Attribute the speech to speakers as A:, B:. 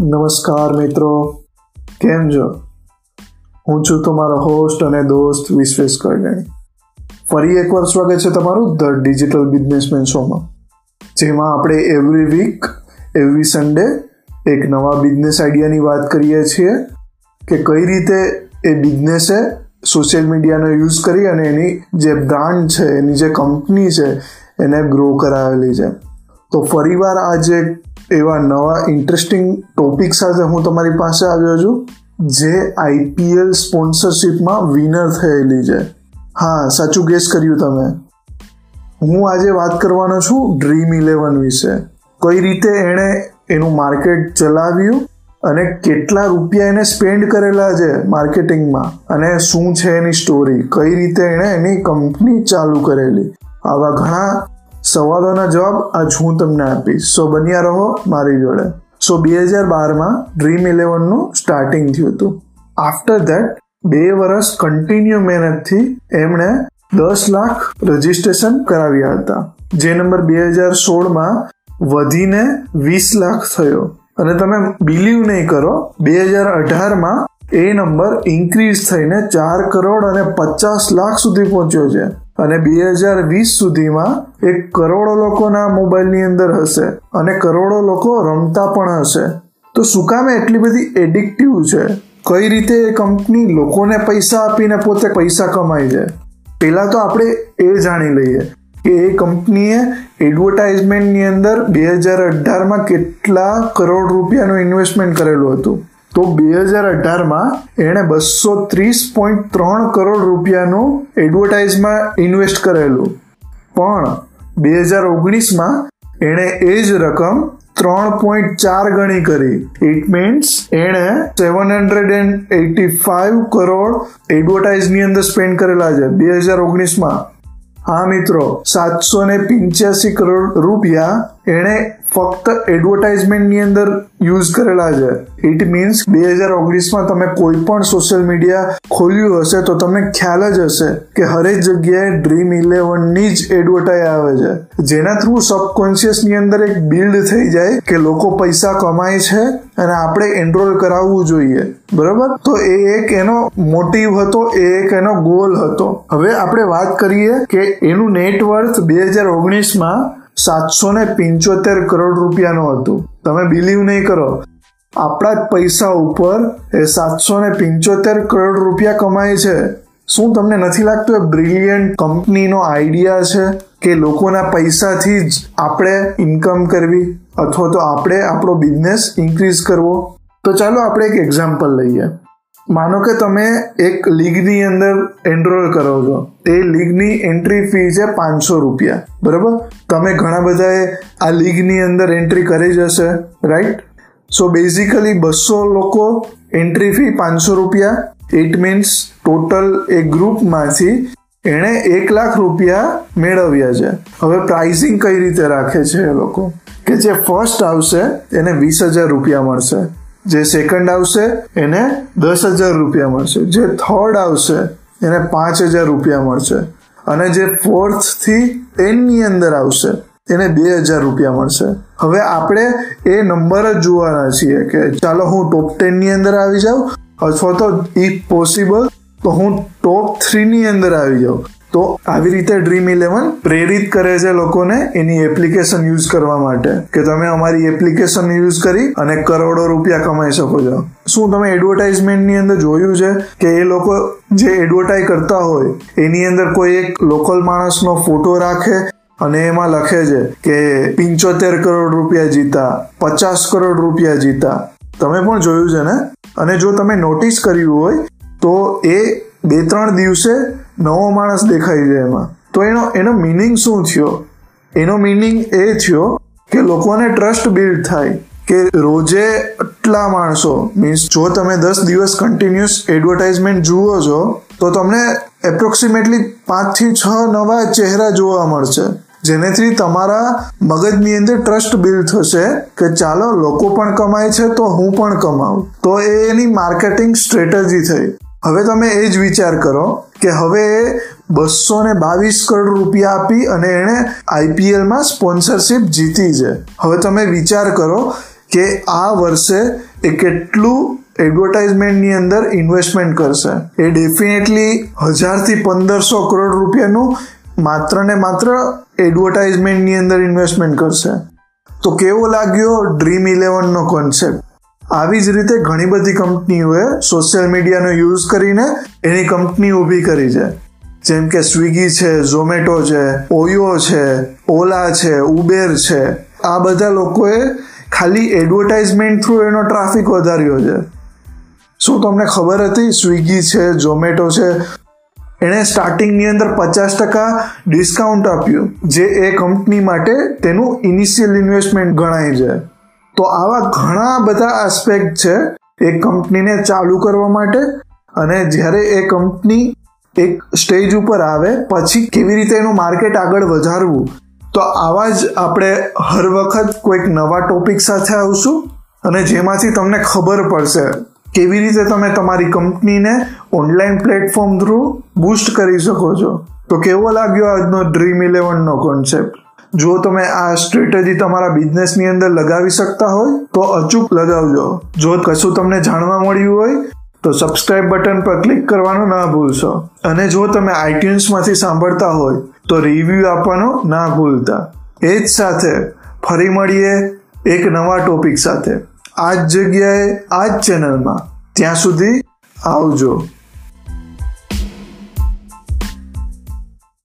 A: નમસ્કાર મિત્રો. કેમ છો? હું છું તમારો હોસ્ટ અને દોસ્ત વિશ્વેશ કરગણી. ફરી એકવાર સ્વાગત છે તમારું ધ ડિજિટલ બિઝનેસમેન શોમાં જેમાં આપણે એવરી વીક એવરી સન્ડે એક નવા બિઝનેસ આઈડિયાની વાત કરીએ છીએ કે કઈ રીતે એ બિઝનેસે સોશિયલ મીડિયાનો યુઝ કરી અને એની જે બ્રાન્ડ છે, એની જે કંપની છે, એને ગ્રો કરાવેલી છે. તો ફરીવાર આજે એવા નવા ઇન્ટરેસ્ટિંગ ટોપિક સાથે હું તમારી પાસે આવ્યો છું, જે આઈપીએલ સ્પોન્સરશિપમાં વિનર થયેલી છે. હા, સાચું ગેસ કર્યું તમે. હું આજે વાત કરવાનો છું ડ્રીમ ઇલેવન વિશે. કઈ રીતે એણે એનું માર્કેટ ચલાવ્યું અને કેટલા રૂપિયા એને સ્પેન્ડ કરેલા છે માર્કેટિંગમાં અને શું છે એની સ્ટોરી કઈ રીતે એણે એની કંપની ચાલુ કરેલી? આવા ઘણા સવાલોના જવાબ આજ હું તમને આપીશ. સો બન્યા રહો મારી જોડે. સો બે હજાર બારમાં ડ્રીમ ઇલેવનનું સ્ટાર્ટિંગ થયું હતું. આફ્ટર ધેટ બે વર્ષ કન્ટિન્યુ મહેનતથી એમણે દસ લાખ રજીસ્ટ્રેશન કરાવ્યા હતા. જે નંબર બે હજાર સોળમાં વધીને વીસ લાખ થયો. અને તમે બિલીવ નહીં કરો બે હજાર અઢારમાં એ નંબર ઇન્ક્રીઝ થઈને ચાર કરોડ અને પચાસ લાખ સુધી પહોંચ્યો છે. અને બે હજાર વીસ સુધીમાં એક કરોડો લોકોના મોબાઈલની અંદર હશે અને કરોડો લોકો રમતા પણ હશે. તો શું કામ એટલી બધી એડિક્ટિવ છે? કઈ રીતે એ કંપની લોકોને પૈસા આપીને પોતે પૈસા કમાય છે પહેલાં તો આપણે એ જાણી લઈએ કે એ કંપનીએ એડવર્ટાઇઝમેન્ટની અંદર બે હજાર અઢારમાં કેટલા કરોડ રૂપિયાનું ઇન્વેસ્ટમેન્ટ કરેલું હતું. તો બે હજાર અઢારમાં એણે બસો ત્રીસ પોઈન્ટ ત્રણ કરોડ રૂપિયાનું એડવર્ટાઇઝમાં ઇન્વેસ્ટ કરેલું. પણ બે હજાર ઓગણીસમાં એણે એ જ રકમ ત્રણ પોઈન્ટ ચાર ગણી કરી. ઇટ મીન્સ એણે seven hundred and eighty five crore એડવર્ટાઇઝની અંદર સ્પેન્ડ કરેલા છે બે હજાર ઓગણીસમાં. હા મિત્રો, સાતસો ને પિંચ્યાસી કરોડ રૂપિયા એણે ફક્ત એડવર્ટાઇઝમેન્ટની અંદર યુઝ કરેલા છે. ઇટ મીન્સ બે હજાર ઓગણીસમાં તમે કોઈ પણ સોશિયલ મીડિયા ખોલ્યું હશે તો તમને ખ્યાલ જ હશે કે હરેક જગ્યાએ ડ્રીમ ઇલેવનની જ એડવર્ટાઇઝ આવે છે. જેના થ્રુ સબકોન્શિયસની અંદર એક બિલ્ડ થઈ જાય કે લોકો પૈસા કમાય છે અને આપણે એનરોલ કરાવવું જોઈએ. બરાબર? તો એ એક એનો મોટિવ હતો, એ એક એનો ગોલ હતો. હવે આપણે વાત કરીએ કે એનું નેટવર્થ બે હજાર ઓગણીસમાં સાતસો ને પંચોતેર કરોડ રૂપિયાનું હતું. તમે બિલીવ નહીં કરો. આપણા જ પૈસા ઉપર એ સાતસો ને પંચોતેર કરોડ રૂપિયા કમાય છે. શું તમને નથી લાગતું એ બ્રિલિયન્ટ કંપનીનો આઈડિયા છે કે લોકોના પૈસાથી જ આપણે ઇન્કમ કરવી અથવા તો આપણે આપણો બિઝનેસ ઇન્ક્રીઝ કરવો? તો ચાલો આપણે એક એક્ઝામ્પલ લઈએ. માનો કે તમે એક લીગની અંદર એનરોલ કરો છો એ લીગની એન્ટ્રી ફી છે પાંચસો રૂપિયા, બરાબર? તમે ઘણા બધાએ આ લીગની અંદર એન્ટ્રી કરી જ હશે રાઈટ સો બેઝિકલી બસો લોકો એન્ટ્રી ફી પાંચસો રૂપિયા. ઇટ મીન્સ ટોટલ એ ગ્રુપમાંથી એણે એક લાખ રૂપિયા મેળવ્યા છે. હવે પ્રાઇસિંગ કઈ રીતે રાખે છે એ લોકો? કે જે ફર્સ્ટ આવશે, એને વીસ હજાર રૂપિયા મળશે. જે સેકન્ડ આવશે, એને દસ હજાર રૂપિયા મળશે. જે થર્ડ આવશે, એને પાંચ હજાર રૂપિયા મળશે. અને જે ફોર્થથી ટેનની અંદર આવશે, એને બે હજાર રૂપિયા મળશે. હવે આપણે એ નંબર જ જોવાના છીએ કે ચાલો હું ટોપ ટેનની અંદર આવી જાઉં, અથવા તો ઇફ પોસિબલ તો હું ટોપ થ્રીની અંદર આવી જાઉં. તો આવી રીતે ડ્રીમ ઇલેવન પ્રેરિત કરે છે લોકોને એની એપ્લિકેશન યુઝ કરવા માટે કે તમે અમારી એપ્લિકેશન યુઝ કરી અને કરોડો રૂપિયા કમાઈ શકો છો. શું તમે એડવર્ટાઇઝમેન્ટની અંદર જોયું છે કે એ લોકો જે એડવર્ટાઇઝ કરતા હોય, એની અંદર કોઈ એક લોકલ માણસનો ફોટો રાખે અને એમાં લખે છે કે પિંચોતેર કરોડ રૂપિયા જીતા, પચાસ કરોડ રૂપિયા જીતા. તમે પણ જોયું છે ને? અને જો તમે નોટિસ કર્યું હોય, તો એ બે ત્રણ દિવસે નવો માણસ દેખાઈ જાય એમાં. તો એનો એનો મિનિંગ શું થયો? એનો મિનિંગ એ થયો કે લોકોને ટ્રસ્ટ બિલ્ડ થાય કે રોજે આટલા માણસો મીન્સ જો તમે દસ દિવસ કન્ટિન્યુઅસ એડવર્ટાઇઝમેન્ટ જુઓ છો, તો તમને એપ્રોક્સિમેટલી પાંચથી છ નવા ચહેરા જોવા મળશે. જેનેથી તમારા મગજની અંદર ટ્રસ્ટ બિલ્ડ થશે કે ચાલો લોકો પણ કમાય છે તો હું પણ કમાઉં. તો એ એની માર્કેટિંગ સ્ટ્રેટેજી થઈ. હવે તમે એ જ વિચાર કરો કે હવે બસો ને બાવીસ કરોડ રૂપિયા આપી અને એણે આઈપીએલમાં સ્પોન્સરશિપ જીતી છે. હવે તમે વિચાર કરો કે આ વર્ષે એ કેટલું એડવર્ટાઇઝમેન્ટની અંદર ઇન્વેસ્ટમેન્ટ કરશે. એ ડેફિનેટલી હજારથી પંદરસો કરોડ રૂપિયાનું માત્ર ને માત્ર એડવર્ટાઇઝમેન્ટની અંદર ઇન્વેસ્ટમેન્ટ કરશે. તો કેવો લાગ્યો ડ્રીમ ઇલેવનનો કોન્સેપ્ટ આવી જ રીતે ઘણી બધી કંપનીઓએ સોશિયલ મીડિયાનો યુઝ કરીને એની કંપની ઊભી કરી છે. જેમ કે સ્વિગી છે, ઝોમેટો છે, ઓયો છે, ઓલા છે, ઉબેર છે. આ બધા લોકોએ ખાલી એડવર્ટાઇઝમેન્ટ થ્રુ એનો ટ્રાફિક વધાર્યો છે. શું તમને ખબર હતી? સ્વિગી છે, ઝોમેટો છે. એણે સ્ટાર્ટિંગની અંદર પચાસ ટકા ડિસ્કાઉન્ટ આપ્યું. જે એ કંપની માટે તેનું ઇનિશિયલ ઇન્વેસ્ટમેન્ટ ગણાય છે. તો આવા ઘણા બધા આસ્પેક્ટ છે એ કંપનીને ચાલુ કરવા માટે અને જ્યારે એ કંપની એક સ્ટેજ ઉપર આવે, પછી કેવી રીતે એનું માર્કેટ આગળ વધારવું, તો આવા જ આપણે હર વખત કોઈક નવા ટોપિક સાથે આવશું અને જેમાંથી તમને ખબર પડશે કેવી રીતે તમે તમારી કંપનીને ઓનલાઈન પ્લેટફોર્મ થ્રુ બૂસ્ટ કરી શકો છો. તો કેવો લાગ્યો આજનો ડ્રીમ ઇલેવનનો કોન્સેપ્ટ જો તમે આ સ્ટ્રેટેજી તમારા બિઝનેસની અંદર લગાવી શકતા હોય, તો અચૂક લગાવજો. જો કશું તમને જાણવા મળ્યું હોય, તો સબસ્ક્રાઇબ બટન પર ક્લિક કરવાનું ના ભૂલશો. અને જો તમે આઈટ્યુન્સમાંથી સાંભળતા હોય, તો રિવ્યૂ આપવાનો ના ભૂલતા. એ જ સાથે ફરી મળીએ એક નવા ટોપિક સાથે. આ જ જગ્યાએ આ જ ચેનલમાં ત્યાં સુધી આવજો.